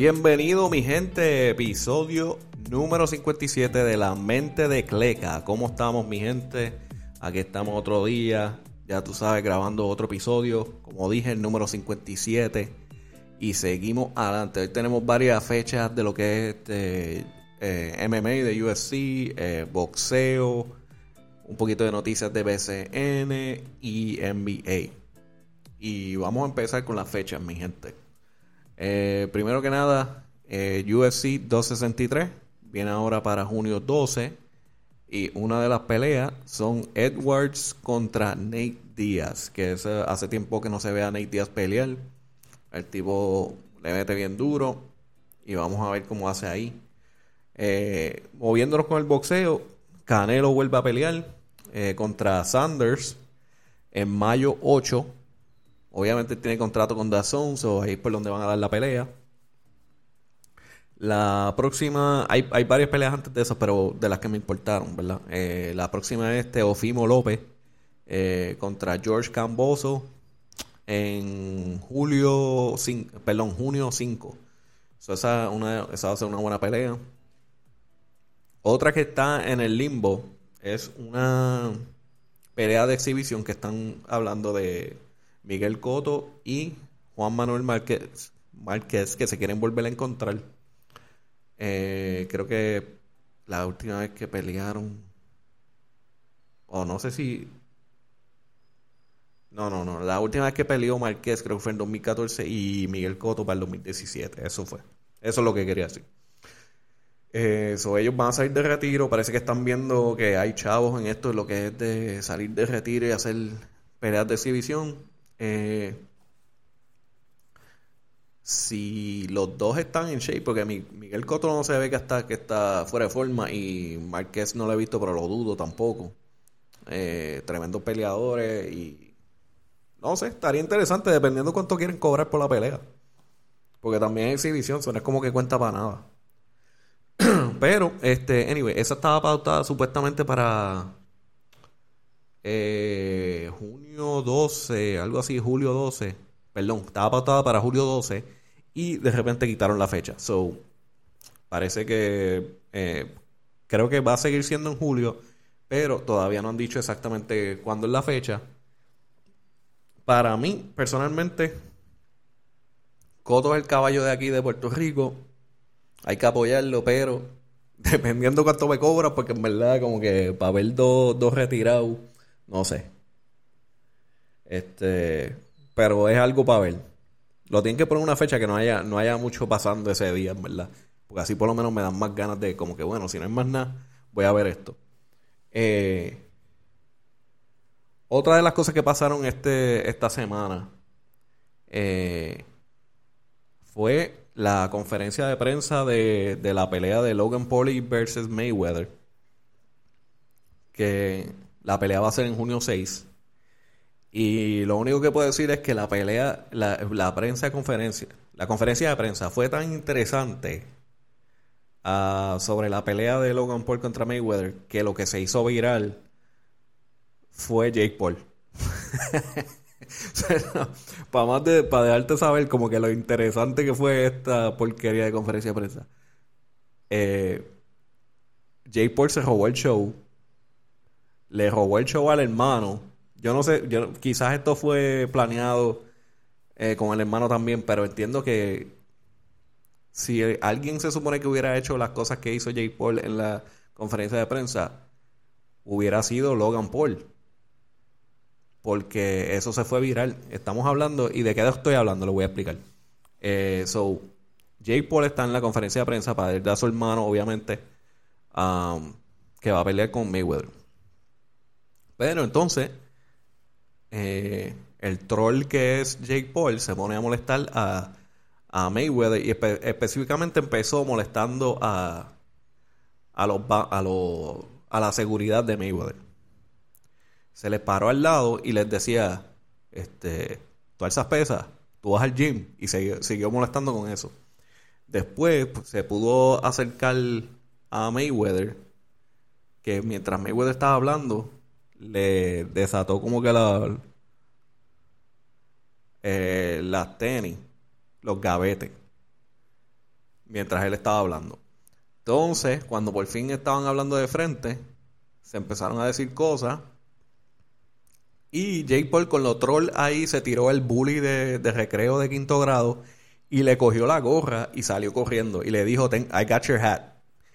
Bienvenido mi gente, episodio número 57 de La Mente de Cleca. ¿Cómo estamos mi gente? Aquí estamos otro día, ya tú sabes, grabando otro episodio, como dije, el número 57. Y seguimos adelante. Hoy tenemos varias fechas de lo que es este, eh, MMA de UFC, eh, boxeo, un poquito de noticias de BCN y NBA. Y vamos a empezar con las fechas, mi gente. Eh, primero que nada, eh, UFC 263 viene ahora para junio 12. Y una de las peleas son Edwards contra Nate Diaz. Que hace tiempo que no se ve a Nate Diaz pelear. El tipo le mete bien duro. Y vamos a ver cómo hace ahí. Eh, moviéndonos con el boxeo, Canelo vuelve a pelear contra Sanders en mayo 8 Obviamente tiene contrato con Dazón, so ahí es por donde van a dar la pelea. La próxima, hay, varias peleas antes de eso, pero de las que me importaron, ¿verdad? Eh, la próxima es Teofimo López eh, contra George Camboso en julio, perdón, junio 5. esa, una, esa va a ser una buena pelea. Otra que está en el limbo es una pelea de exhibición que están hablando de Miguel Coto y Juan Manuel Márquez, Márquez que se quieren volver a encontrar. Eh, creo que la última vez que pelearon, o no sé si... No, no, no. La última vez que peleó Márquez creo que fue en 2014 y Miguel Coto para el 2017. Eso fue. Eso es lo que quería decir. Eh, ellos van a salir de retiro. Parece que están viendo que hay chavos en esto, lo que es de salir de retiro y hacer peleas de exhibición. Eh, si los dos están en shape, porque Miguel Cotto no se ve que está, que está fuera de forma y Márquez no lo he visto, pero lo dudo tampoco. Eh, tremendos peleadores y no sé, estaría interesante dependiendo cuánto quieren cobrar por la pelea. Porque también es exhibición, no es como que cuenta para nada. Pero, este, anyway, esa estaba pautada supuestamente para eh, junio 12, algo así, julio 12, perdón, estaba pautada para julio 12 y de repente quitaron la fecha. So, parece que eh, creo que va a seguir siendo en julio, pero todavía no han dicho exactamente cuándo es la fecha. Para mí, personalmente, Coto es el caballo de aquí de Puerto Rico. Hay que apoyarlo, pero dependiendo cuánto me cobra, porque en verdad, como que para ver dos, dos retirados no sé. Este, pero es algo para ver. Lo tienen que poner una fecha que no haya, no haya mucho pasando ese día, verdad. Porque así por lo menos me dan más ganas de, como que bueno, si no hay más nada, voy a ver esto. Eh, otra de las cosas que pasaron este, esta semana eh, fue la conferencia de prensa de, de la pelea de Logan Paul versus Mayweather. Que la pelea va a ser en junio 6. Y lo único que puedo decir es que la pelea, la, prensa de conferencia, la conferencia de prensa fue tan interesante ah, sobre la pelea de Logan Paul contra Mayweather que lo que se hizo viral fue Jake Paul. para más de, para dejarte saber como que lo interesante que fue esta porquería de conferencia de prensa. Eh, Jake Paul se robó el show le robó el show al hermano. Yo no sé, yo, quizás esto fue planeado eh, con el hermano también, pero entiendo que si alguien se supone que hubiera hecho las cosas que hizo Jake Paul en la conferencia de prensa, hubiera sido Logan Paul. Porque eso se fue viral. Estamos hablando, y de qué estoy hablando, lo voy a explicar. Eh, so, Jake Paul está en la conferencia de prensa para darle a su hermano, obviamente, um, que va a pelear con Mayweather. Pero entonces, eh, el troll que es Jake Paul se pone a molestar a, Mayweather y específicamente empezó molestando a, a, los, a, la seguridad de Mayweather. Se les paró al lado y les decía, este, tú alzas pesas, tú vas al gym y siguió, siguió molestando con eso. Después pues, se pudo acercar a Mayweather, que mientras Mayweather estaba hablando, le desató como que la, eh, las tenis, los gavetes. mientras él estaba hablando. Entonces, cuando por fin estaban hablando de frente, se empezaron a decir cosas. Y Jake Paul con lo troll ahí se tiró el bully de, recreo de quinto grado y le cogió la gorra y salió corriendo y le dijo, I got your hat.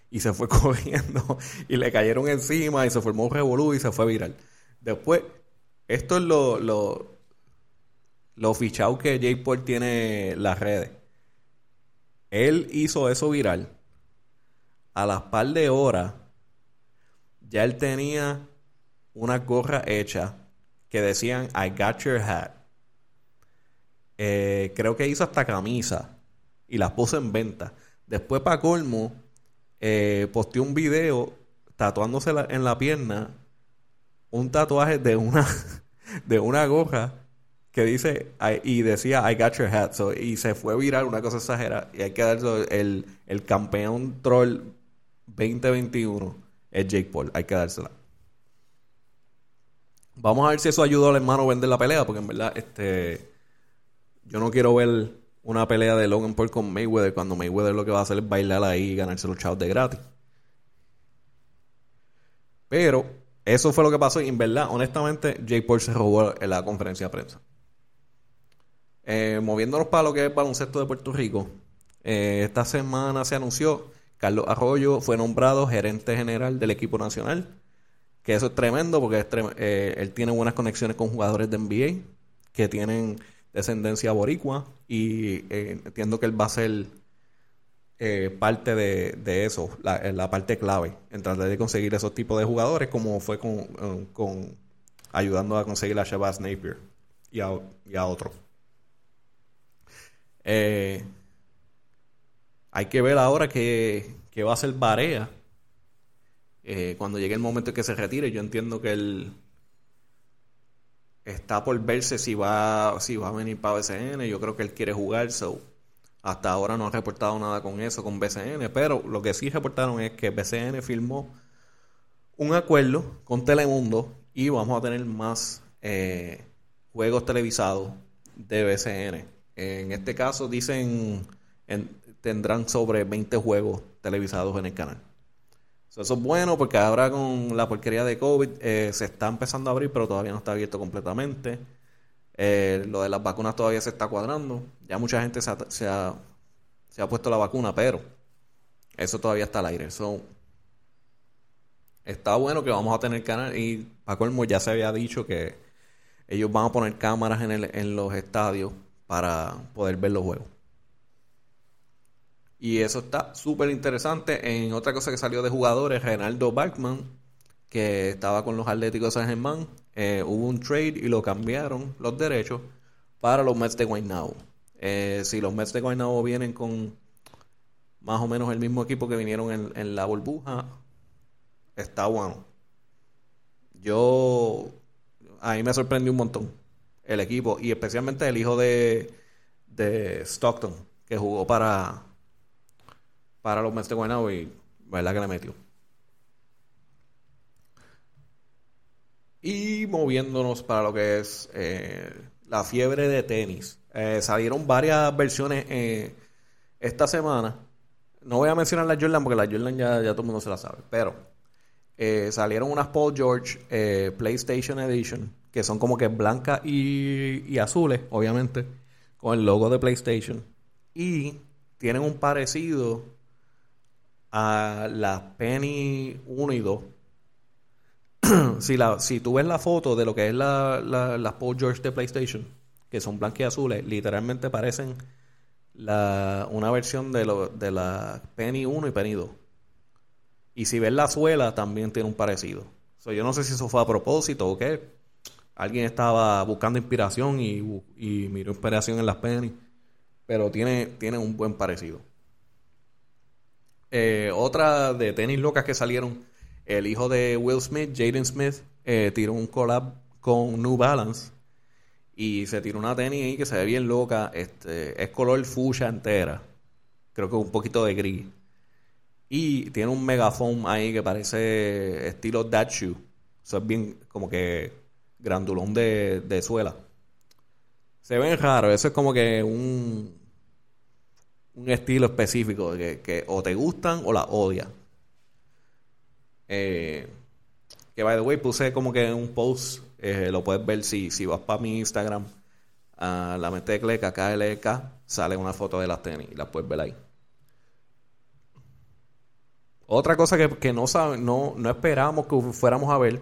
Y se fue corriendo y le cayeron encima y se formó un revolú y se fue viral. Después, esto es lo, lo, lo fichado que Jake Paul tiene las redes. Él hizo eso viral. A las par de horas, ya él tenía una gorra hecha que decían I got your hat. Eh, creo que hizo hasta camisa y las puso en venta. Después, para colmo, eh, posteó un video tatuándose en la pierna un tatuaje de una, de una gorra que dice y decía I got your hat y se fue viral una cosa exagerada y hay que dar el, el campeón troll 2021 es Jake Paul hay que dársela. Vamos a ver si eso ayudó al hermano a vender la pelea porque en verdad este yo no quiero ver una pelea de Logan Paul con Mayweather cuando Mayweather lo que va a hacer es bailar ahí y ganarse los chavos de gratis. Pero eso fue lo que pasó y en verdad honestamente Jake Paul se robó en la conferencia de prensa. Eh, moviéndonos para lo que es baloncesto de Puerto Rico, eh, esta semana se anunció Carlos Arroyo fue nombrado gerente general del equipo nacional, que eso es tremendo porque eh, él tiene buenas conexiones con jugadores de NBA que tienen descendencia boricua y entiendo que él va a ser parte de, eso, la, parte clave en tratar de conseguir esos tipos de jugadores como fue con, ayudando a conseguir a Shabazz Napier y a, y a otros. Eh, hay que ver ahora que, va a ser Barea. Eh, cuando llegue el momento en que se retire, yo entiendo que él está por verse si va, si va a venir para BCN. Yo creo que él quiere jugar, so hasta ahora no ha reportado nada con eso, con BCN, pero lo que sí reportaron es que BCN firmó un acuerdo con Telemundo y vamos a tener más eh, juegos televisados de BCN. En este caso dicen tendrán sobre 20 juegos televisados en el canal. Eso es bueno porque ahora con la porquería de COVID eh, se está empezando a abrir, pero todavía no está abierto completamente. Eh, lo de las vacunas todavía se está cuadrando. Ya mucha gente se ha, se ha, puesto la vacuna, pero eso todavía está al aire. está bueno que vamos a tener canal y Paco Elmo ya se había dicho que ellos van a poner cámaras en, el, en los estadios para poder ver los juegos. Y eso está súper interesante. En otra cosa que salió de jugadores, Renaldo Bachman, que estaba con los Atléticos de San Germán, eh, hubo un trade y lo cambiaron los derechos para los Mets de Guaynabo. Eh, si los Mets de Guaynabo vienen con más o menos el mismo equipo que vinieron en, en la burbuja, está bueno. Yo, a mí me sorprendió un montón el equipo y especialmente el hijo de, de Stockton que jugó para para los Mets de Guaynabo y verdad que le metió. Y moviéndonos para lo que es eh, la fiebre de tenis. Eh, salieron varias versiones eh, esta semana. No voy a mencionar la Jordan porque la Jordan ya, ya todo el mundo se la sabe. Pero salieron unas Paul George PlayStation Edition que son como que blancas y, azules, obviamente, con el logo de PlayStation. Y tienen un parecido a las Penny 1 y 2. si, la, si tú ves la foto de lo que es la, las Paul George de PlayStation, que son blancas y azules, literalmente parecen la, una versión de, lo, de la Penny 1 y Penny 2. Y si ves la suela, también tiene un parecido. yo no sé si eso fue a propósito o qué, alguien estaba buscando inspiración y, miró inspiración en las penny. Pero tiene, tiene un buen parecido. Eh, otra de tenis locas que salieron. El hijo de Will Smith, Jaden Smith, eh, tiró un collab con New Balance. Y se tiró una tenis ahí que se ve bien loca. Este, es color fuchsia entera. Creo que un poquito de gris. Y tiene un megaphone ahí que parece estilo That Shoe. Eso es bien como que grandulón de, suela. Se ven raros, eso es como que un un estilo específico que, que o te gustan o la odias. Eh, que by the way puse como que un post, eh, lo puedes ver si, si vas para mi Instagram, a la mente de KLK, sale una foto de las tenis y las puedes ver ahí. Otra cosa que, no, sabe, no, no esperábamos que fuéramos a ver,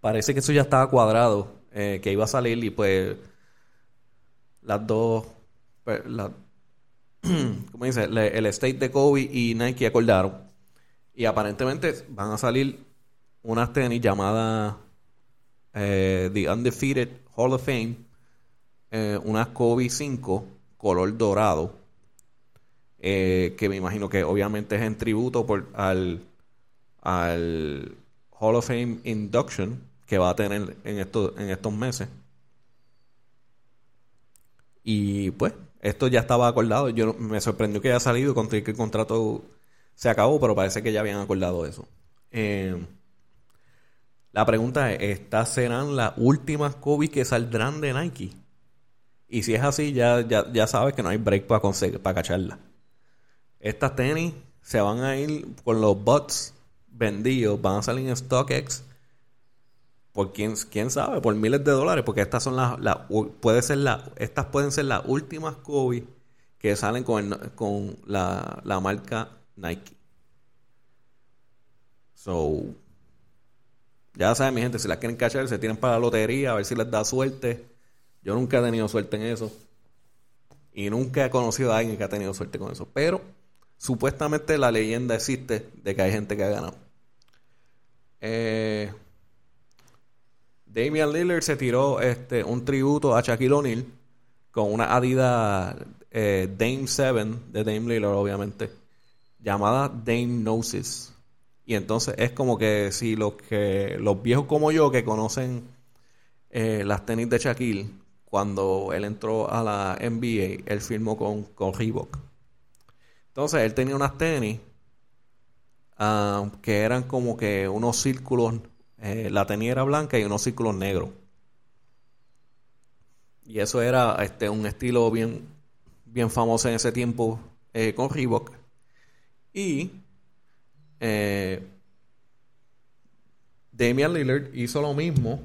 parece que eso ya estaba cuadrado, eh, que iba a salir y pues las dos, pues, como dice, el state de Kobe y Nike acordaron y aparentemente van a salir unas tenis llamadas eh, The Undefeated Hall of Fame, eh, unas Kobe 5 color dorado, eh, que me imagino que obviamente es en tributo por, al, al Hall of Fame Induction que va a tener en, estos en estos meses. Y pues, esto ya estaba acordado. Yo me sorprendió que haya salido, contra que el contrato se acabó, pero parece que ya habían acordado eso. Eh, la pregunta es, ¿estas serán las últimas Kobe que saldrán de Nike? Y si es así, ya, ya, sabes que no hay break para para. Estas tenis se van a ir con los bots vendidos, van a salir en StockX por quién, quién sabe, por miles de dólares, porque estas son las, puede ser la, estas pueden ser las últimas Kobe que salen con, con la, la marca Nike. So, ya saben, mi gente, si las quieren cachar, se tienen para la lotería, a ver si les da suerte. Yo nunca he tenido suerte en eso. Y nunca he conocido a alguien que ha tenido suerte con eso. Pero supuestamente la leyenda existe de que hay gente que ha ganado. Eh, Damian Lillard se tiró este, un tributo a Shaquille O'Neal con una Adidas eh, Dame 7 de Dame Lillard, obviamente llamada Dame Gnosis. Y entonces es como que si los que los viejos como yo que conocen eh, las tenis de Shaquille, cuando él entró a la NBA, él firmó con, con Reebok. Entonces él tenía unas tenis ah, que eran como que unos círculos, eh, la tenis era blanca y unos círculos negros. Y eso era este, un estilo bien, bien famoso en ese tiempo eh, con Reebok. Y eh, Damian Lillard hizo lo mismo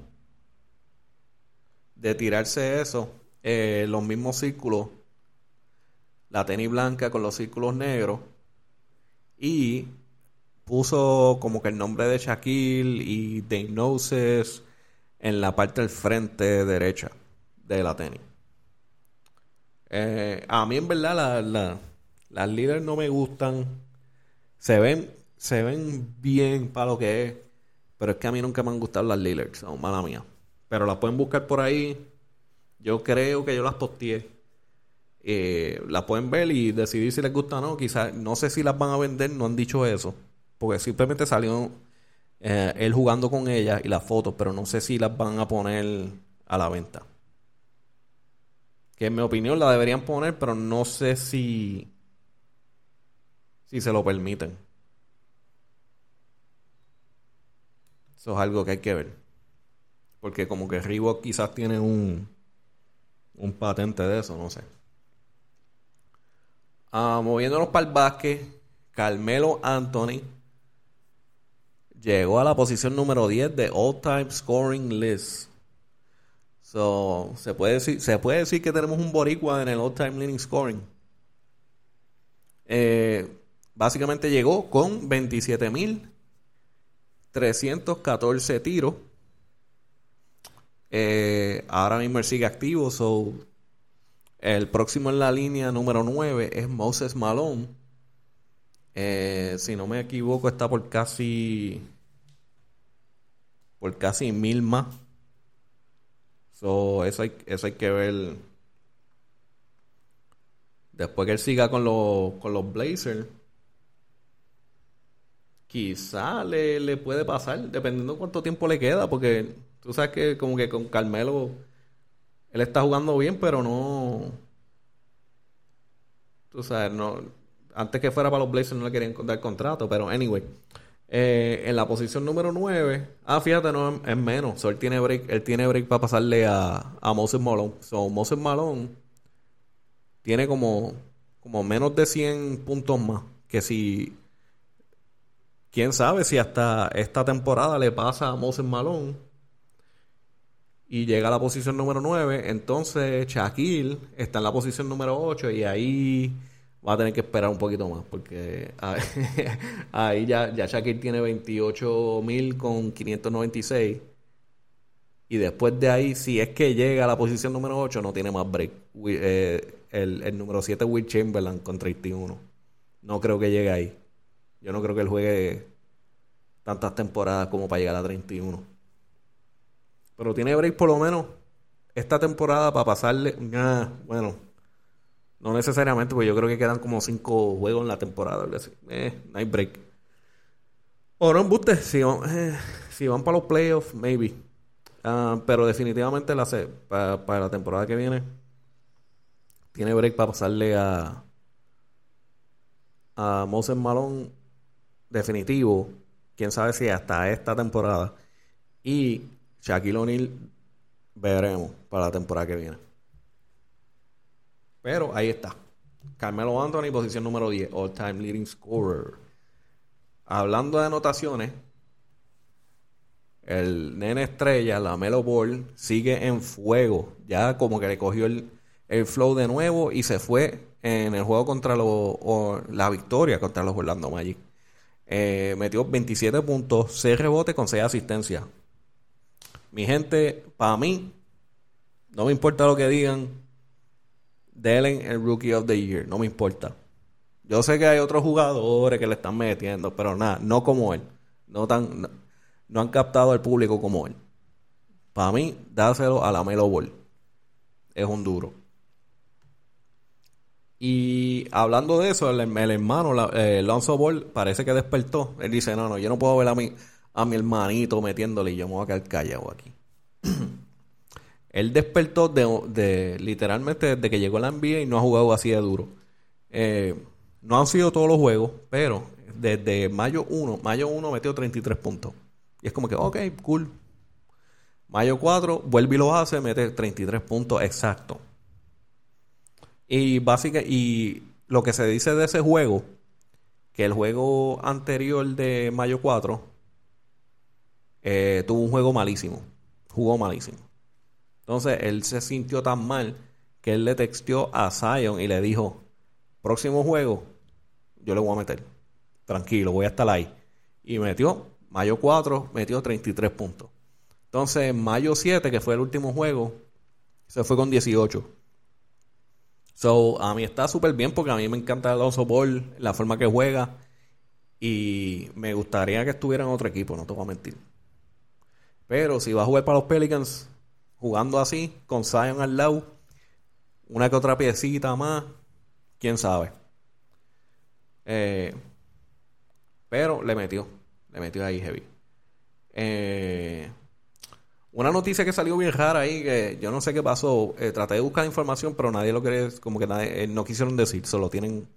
de tirarse eso, eh, los mismos círculos, la tenis blanca con los círculos negros y puso como que el nombre de Shaquille y de Gnosis en la parte del frente derecha de la tenis. Eh, a mí en verdad la, las líderes no me gustan se ven, se ven bien para lo que es. Pero es que a mí nunca me han gustado las Lillard, son mala mía. Pero las pueden buscar por ahí. Yo creo que yo las posteé. Eh, las pueden ver y decidir si les gusta o no. Quizás, no sé si las van a vender, no han dicho eso. Porque simplemente salió eh, él jugando con ellas y las fotos, pero no sé si las van a poner a la venta. Que en mi opinión la deberían poner, pero no sé si si se lo permiten. Eso es algo que hay que ver. Porque como que Reebok quizás tiene un, un patente de eso, no sé. Ah, moviéndonos para el básquet, Carmelo Anthony llegó a la posición número 10 de All Time Scoring List. So, se puede decir, se puede decir que tenemos un boricua en el All Time Leading Scoring. Eh, básicamente llegó con 27.314 tiros. Eh, ahora mismo sigue activo. So, el próximo en la línea número 9 es Moses Malone. Eh, si no me equivoco, está por casi. Por casi mil más. So, eso hay, eso hay que ver. Después que él siga con los, con los Blazers quizá le, le puede pasar, dependiendo cuánto tiempo le queda, porque tú sabes que como que con Carmelo él está jugando bien, pero no. Tú sabes, no. Antes que fuera para los Blazers no le querían dar contrato, pero anyway. Eh, en la posición número 9. Ah, fíjate, no es menos. él tiene break, él tiene break para pasarle a, a Moses Malone. So, Moses Malone tiene como como menos de 100 puntos más. Que si, quién sabe si hasta esta temporada le pasa a Moses Malone y llega a la posición número 9, entonces Shaquille está en la posición número 8 y ahí va a tener que esperar un poquito más porque ahí ya, ya Shaquille tiene 28.000 con 596 y después de ahí, si es que llega a la posición número 8, no tiene más break. Eh, el, número 7, Will Chamberlain con 31. No creo que llegue ahí. Yo no creo que él juegue tantas temporadas como para llegar a 31. Pero tiene break por lo menos esta temporada para pasarle. Ah, bueno, no necesariamente, porque yo creo que quedan como 5 juegos en la temporada. Eh, no hay break. O no, embuste. Si, eh, si van para los playoffs, maybe. Ah, pero definitivamente la, para, para la temporada que viene tiene break para pasarle a a Moses Malone definitivo. Quién sabe si hasta esta temporada. Y Shaquille O'Neal veremos para la temporada que viene. Pero ahí está. Carmelo Anthony, posición número 10, all time leading scorer. Hablando de anotaciones, el nene estrella, la Melo Ball, sigue en fuego. Ya como que le cogió el, flow de nuevo y se fue en el juego contra los, la victoria contra los Orlando Magic. Eh, metió 27 puntos, 6 rebotes con 6 asistencias. Mi gente, para mí, no me importa lo que digan, denle el Rookie of the Year, no me importa. Yo sé que hay otros jugadores que le están metiendo, pero nada, no como él. No tan, no han captado al público como él. Para mí, dáselo a la Melo Ball. Es un duro. Y hablando de eso, el, hermano, la, eh, Ball, parece que despertó. Él dice, no, no, yo no puedo ver a mi, a mi hermanito metiéndole y yo me voy a quedar callado aquí. él despertó de, literalmente desde que llegó a la NBA y no ha jugado así de duro. Eh, no han sido todos los juegos, pero desde mayo 1, mayo 1 metió 33 puntos. Y es como que, ok, cool. Mayo 4, vuelve y lo hace, mete 33 puntos exacto. Y básicamente, y lo que se dice de ese juego, que el juego anterior de Mayo 4 eh, tuvo un juego malísimo. Jugó malísimo. Entonces él se sintió tan mal que él le texteó a Zion y le dijo, próximo juego, yo le voy a meter. Tranquilo, voy a estar ahí. Y metió Mayo 4 metió 33 puntos. Entonces, mayo 7, que fue el último juego, se fue con 18. So, a mí está súper bien porque a mí me encanta Alonso Ball, la forma que juega. Y me gustaría que estuviera en otro equipo, no te voy a mentir. Pero si va a jugar para los Pelicans, jugando así, con Zion al lado, una que otra piecita más, quién sabe. Eh, pero le metió. Le metió ahí heavy. Eh, una noticia que salió bien rara ahí, que yo no sé qué pasó. Eh, traté de buscar información, pero nadie lo quiere, como que nadie, no quisieron decir, solo tienen,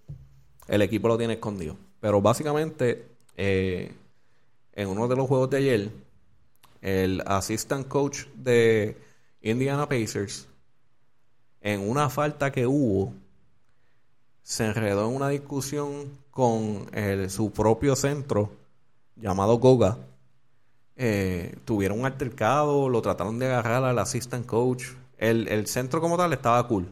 el equipo lo tiene escondido. Pero básicamente, en uno de los juegos de ayer, el assistant coach de Indiana Pacers, en una falta que hubo, se enredó en una discusión con su propio centro llamado Goga, eh, tuvieron un altercado, lo trataron de agarrar al assistant coach. El, centro como tal estaba cool.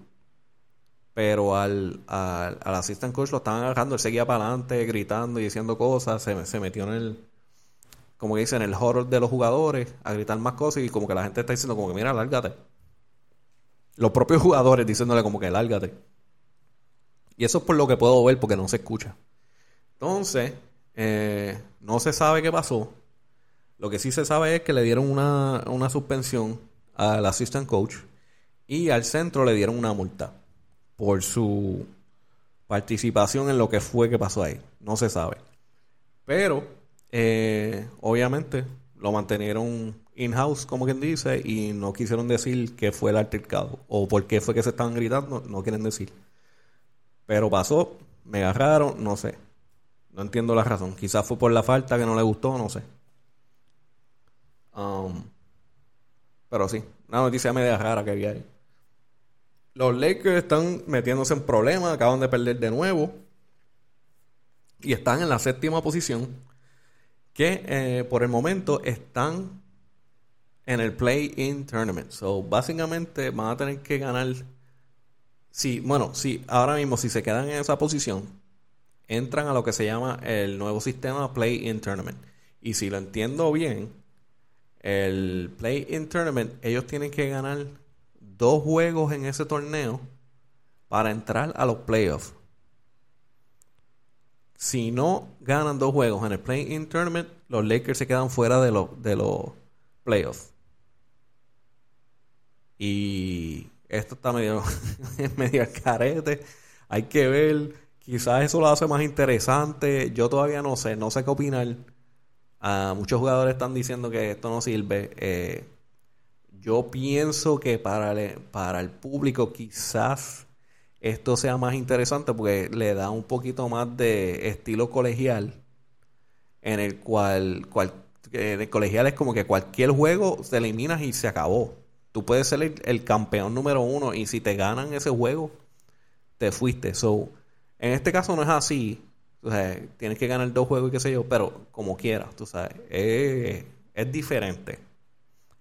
Pero al, al, assistant coach lo estaban agarrando, él seguía para adelante, gritando y diciendo cosas, se, se metió en el, como que dicen, en el horror de los jugadores, a gritar más cosas y como que la gente está diciendo como que mira, lárgate. Los propios jugadores diciéndole como que lárgate. Y eso es por lo que puedo ver porque no se escucha. Entonces, eh, no se sabe qué pasó. Lo que sí se sabe es que le dieron una, una suspensión al assistant coach y al centro le dieron una multa por su participación en lo que fue que pasó ahí. No se sabe. Pero, eh, obviamente, lo mantenieron in-house, como quien dice, y no quisieron decir que fue el altercado o por qué fue que se estaban gritando, no quieren decir. Pero pasó, me agarraron, no sé. No entiendo la razón. Quizás fue por la falta que no le gustó, no sé. Um, pero sí, una noticia media rara que había ahí. los Lakers están metiéndose en problemas, acaban de perder de nuevo. Y están en la séptima posición. Que eh, por el momento están en el Play-In Tournament. So, básicamente van a tener que ganar. Sí, bueno, sí, ahora mismo, si se quedan en esa posición, entran a lo que se llama el nuevo sistema Play-In Tournament. Y si lo entiendo bien, el Play-In Tournament, ellos tienen que ganar dos juegos en ese torneo para entrar a los playoffs. Si no ganan dos juegos en el Play-In Tournament, los Lakers se quedan fuera de los de los playoffs. Y esto está medio, medio carete. Hay que ver. Quizás eso lo hace más interesante. Yo todavía no sé, no sé qué opinar. Ah, muchos jugadores están diciendo que esto no sirve. Eh, yo pienso que para, para el público quizás esto sea más interesante porque le da un poquito más de estilo colegial en el cual, cual en el colegial es como que cualquier juego se eliminas y se acabó. Tú puedes ser el, campeón número uno y si te ganan ese juego, te fuiste. So, en este caso no es así. O tienes que ganar dos juegos y qué sé yo, pero como quieras, tú sabes. es diferente.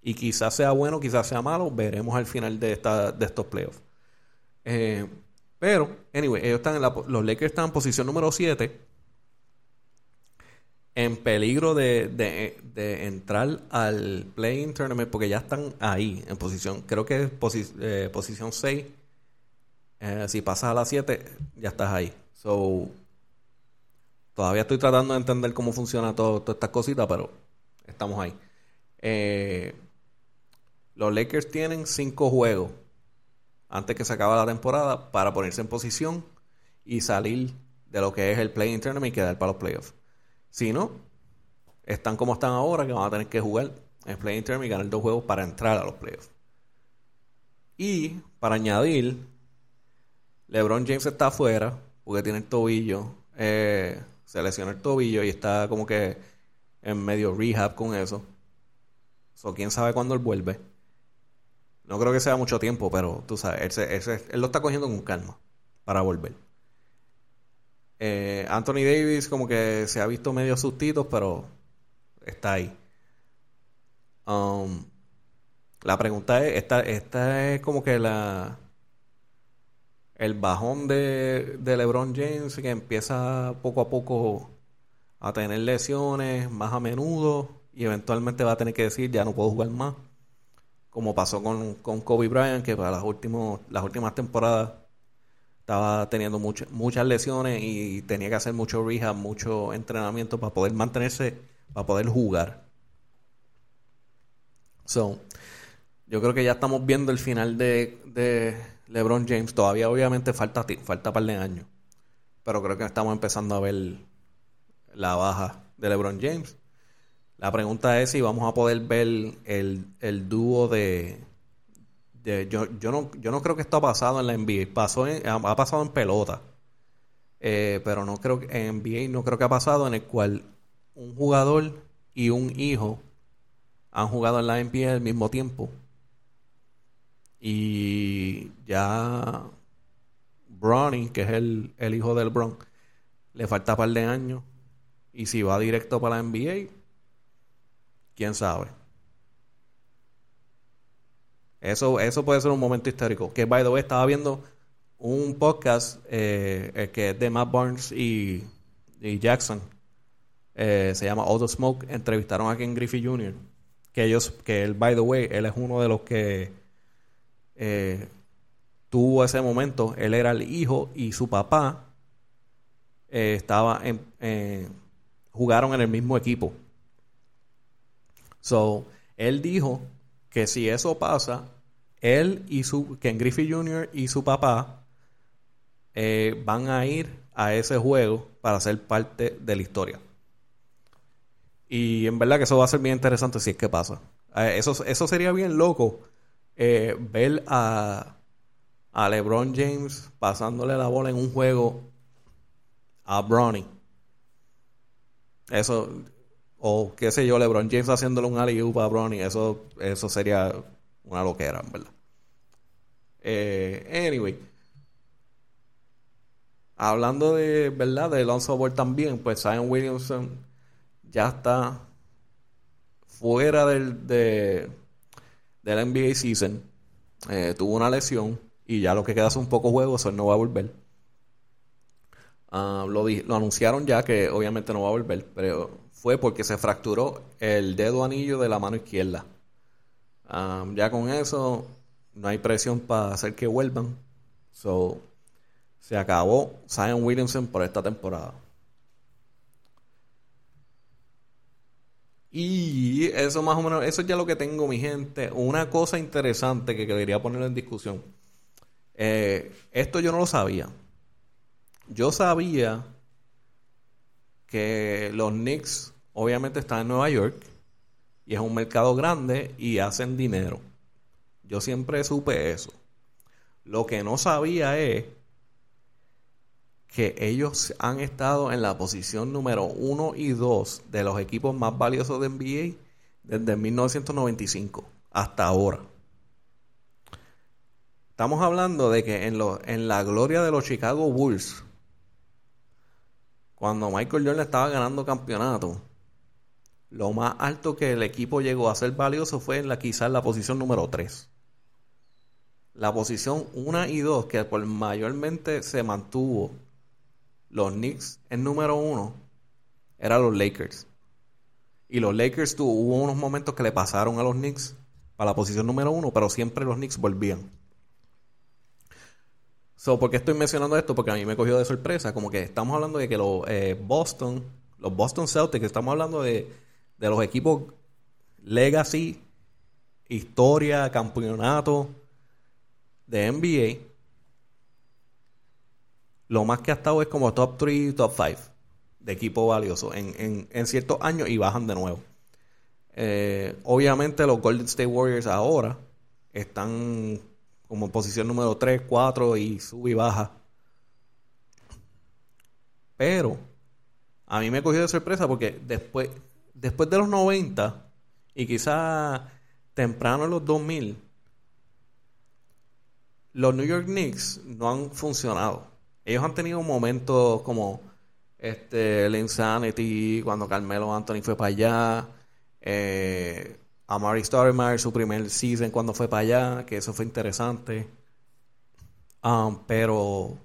Y quizás sea bueno, quizás sea malo, veremos al final de, esta, de estos playoffs. Eh, pero, anyway, ellos están en la, los Lakers están en posición número 7, en peligro de, de, entrar al Playing Tournament, porque ya están ahí, en posición, creo que es eh, posición 6. Eh, si pasas a la 7, ya estás ahí. So, todavía estoy tratando de entender cómo funciona todo, todas estas cositas, pero estamos ahí. Eh, los Lakers tienen cinco juegos antes que se acabe la temporada para ponerse en posición y salir de lo que es el play tournament y quedar para los playoffs. Si no, están como están ahora, que van a tener que jugar el play tournament y ganar dos juegos para entrar a los playoffs. Y para añadir, LeBron James está afuera porque tiene el tobillo, eh, se lesionó el tobillo y está como que en medio rehab con eso. So, quién sabe cuándo él vuelve. No creo que sea mucho tiempo, pero tú sabes, él, lo está cogiendo con calma para volver. Eh, Anthony Davis como que se ha visto medio sustitos, pero está ahí. Um, la pregunta es, esta, esta es como que la el bajón de, de LeBron James que empieza poco a poco a tener lesiones más a menudo y eventualmente va a tener que decir ya no puedo jugar más como pasó con, con Kobe Bryant, que para las, últimos, las últimas temporadas estaba teniendo muchas lesiones y tenía que hacer mucho rehab, mucho entrenamiento para poder mantenerse, para poder jugar. So, yo creo que ya estamos viendo el final de, de LeBron James. Todavía obviamente falta, falta par de años. Pero creo que estamos empezando a ver la baja de LeBron James. La pregunta es si vamos a poder ver el, dúo de... yo, yo, no, yo no creo que esto ha pasado en la NBA. Pasó ha pasado en pelota. Eh, pero no creo que en NBA no creo que ha pasado en el cual un jugador y un hijo han jugado en la NBA al mismo tiempo. Y ya Bronny, que es el, el hijo del Bron, le falta un par de años. Y si va directo para la NBA, quién sabe. Eso, eso puede ser un momento histórico. Que, by the way, estaba viendo un podcast eh, eh, que es de Matt Barnes y, Jackson. Eh, se llama the Smoke. Entrevistaron a Ken Griffey Jr. Que ellos, que él, by the way, él es uno de los que tuvo ese momento. Él era el hijo y su papá estaba en, jugaron en el mismo equipo. So, él dijo que si eso pasa, él y su, Ken Griffey Jr. y su papá eh, van a ir a ese juego para ser parte de la historia. Y en verdad que eso va a ser bien interesante si es que pasa. Eh, eso, eso sería bien loco. Eh, ver a, a LeBron James pasándole la bola en un juego a Bronny. Eso, o qué sé yo, LeBron James haciéndole un alley a Bronny, eso, eso sería una loquera, verdad. Eh, anyway. Hablando de, ¿verdad? De Lonzo Ball también, pues Zion Williamson ya está fuera del, de, del NBA season. Eh, tuvo una lesión y ya lo que queda son pocos juegos, él no va a volver. Ah, lo, lo, anunciaron ya que obviamente no va a volver, pero fue porque se fracturó el dedo anillo de la mano izquierda. Ya con eso no hay presión para hacer que vuelvan. So, se acabó Zion Williamson por esta temporada. Y eso más o menos, eso es ya lo que tengo, mi gente. Una cosa interesante que quería poner en discusión. Eh, esto yo no lo sabía. Yo sabía que los Knicks obviamente están en Nueva York y es un mercado grande y hacen dinero. Yo siempre supe eso. Lo que no sabía es que ellos han estado en la posición número uno y dos de los equipos más valiosos de NBA desde 1995 hasta ahora. Estamos hablando de que en, en la gloria de los Chicago Bulls, cuando Michael Jordan estaba ganando campeonato, lo más alto que el equipo llegó a ser valioso fue en la quizás la posición número 3. La posición 1 y 2 que mayormente se mantuvo los Knicks en número uno eran los Lakers. Y los Lakers tuvo, hubo unos momentos que le pasaron a los Knicks para la posición número uno, pero siempre los Knicks volvían. So, ¿Por qué estoy mencionando esto? Porque a mí me cogió de sorpresa. Como que estamos hablando de que los eh, Boston, los Boston Celtics, estamos hablando de, de los equipos Legacy, historia, campeonato de NBA lo más que ha estado es como top 3, top 5 de equipo valioso en, ciertos años y bajan de nuevo. Eh, obviamente los Golden State Warriors ahora están como posición número 3, 4 y sube y baja. Pero a mí me cogió de sorpresa porque después, después de los 90 y quizá temprano en los 2000, los New York Knicks no han funcionado ellos han tenido momentos como este, el Insanity, cuando Carmelo Anthony fue para allá, eh, Amari Stoudemire, su primer season cuando fue para allá, que eso fue interesante. Um, pero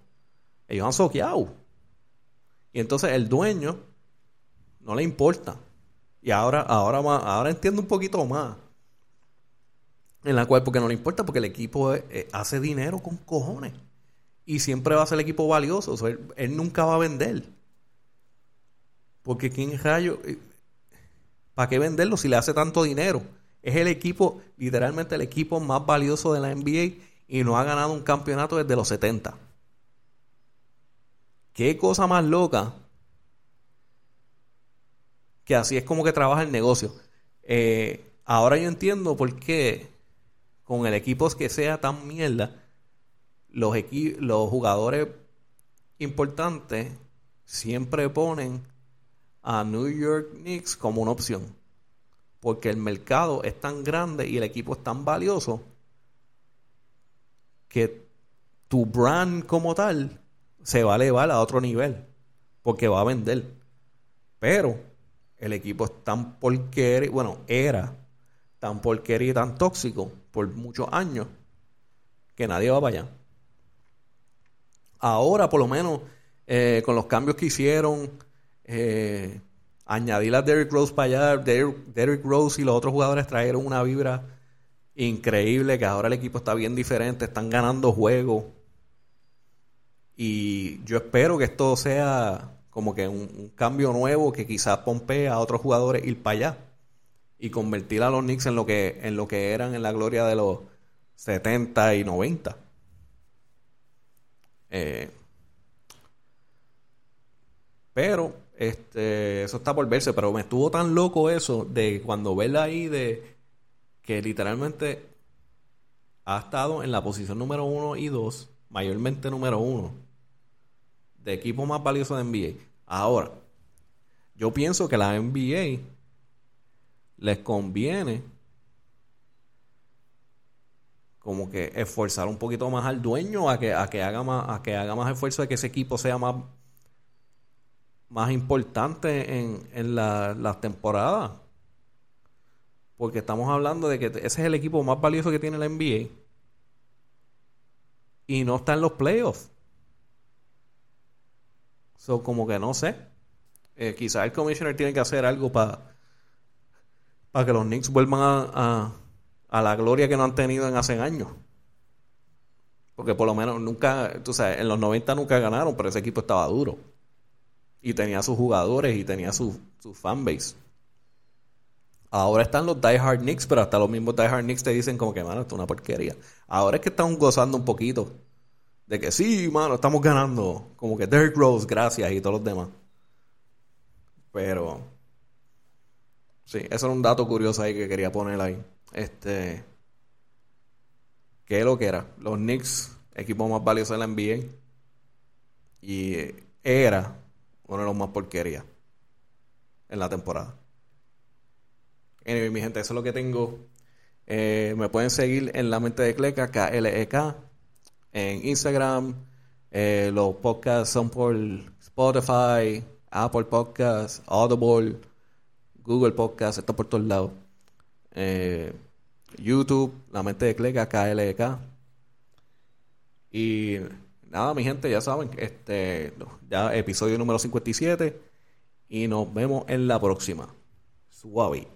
ellos han soqueado. Y entonces el dueño no le importa. Y ahora, ahora, ahora entiendo un poquito más. En la cual, porque no le importa, porque el equipo eh, hace dinero con cojones y siempre va a ser el equipo valioso. él, nunca va a vender. Porque quién rayo, eh, ¿para qué venderlo si le hace tanto dinero? Es el equipo, literalmente el equipo más valioso de la NBA y no ha ganado un campeonato desde los 70. Qué cosa más loca que así es como que trabaja el negocio. Eh, ahora yo entiendo por qué con el equipo que sea tan mierda, los, los jugadores importantes siempre ponen a New York Knicks como una opción. Porque el mercado es tan grande y el equipo es tan valioso que tu brand como tal se va a elevar a otro nivel. Porque va a vender. Pero el equipo es tan porquería, bueno, era tan porquería y tan tóxico por muchos años que nadie va para allá. Ahora, por lo menos, eh, con los cambios que hicieron, eh, añadir a Derrick Rose para allá, Derrick, Rose y los otros jugadores trajeron una vibra increíble, que ahora el equipo está bien diferente, están ganando juegos. Y yo espero que esto sea como que un, cambio nuevo que quizás pompee a otros jugadores ir para allá y convertir a los Knicks en lo que en lo que eran en la gloria de los 70 y 90. Eh, pero este, eso está por verse, pero me estuvo tan loco eso de cuando verla ahí de que literalmente ha estado en la posición número uno y dos, mayormente número uno, de equipo más valioso de NBA. Ahora, yo pienso que la NBA les conviene como que esforzar un poquito más al dueño a que, a que haga más, a que haga más esfuerzo de que ese equipo sea más, más importante en, en la, las temporadas. Porque estamos hablando de que ese es el equipo más valioso que tiene la NBA. Y no está en los playoffs. So, como que no sé. Eh, quizás el commissioner tiene que hacer algo para para que los Knicks vuelvan a, a, la gloria que no han tenido en hace años. Porque por lo menos nunca, tú sabes, en los 90 nunca ganaron, pero ese equipo estaba duro. Y tenía sus jugadores y tenía su, su fanbase. Ahora están los Die Hard Knicks, pero hasta los mismos Die Hard Knicks te dicen como que, mano, esto es una porquería. Ahora es que están gozando un poquito de que sí, mano, estamos ganando. Como que Derrick Rose, gracias, y todos los demás. Pero, sí, eso era un dato curioso ahí que quería poner ahí. Este, ¿qué es lo que era? Los Knicks, equipo más valioso de la NBA. Y era uno de los más porquerías en la temporada. Anyway, mi gente, eso es lo que tengo. Eh, me pueden seguir en la mente de Cleca, K-L-E-K, en Instagram. Eh, los podcasts son por Spotify, Apple Podcasts, Audible, Google Podcasts, está por todos lados. Eh, YouTube, la mente de Cleca, K-L-E-K. Y nada, mi gente, ya saben, este ya episodio número 57 y nos vemos en la próxima. Suave.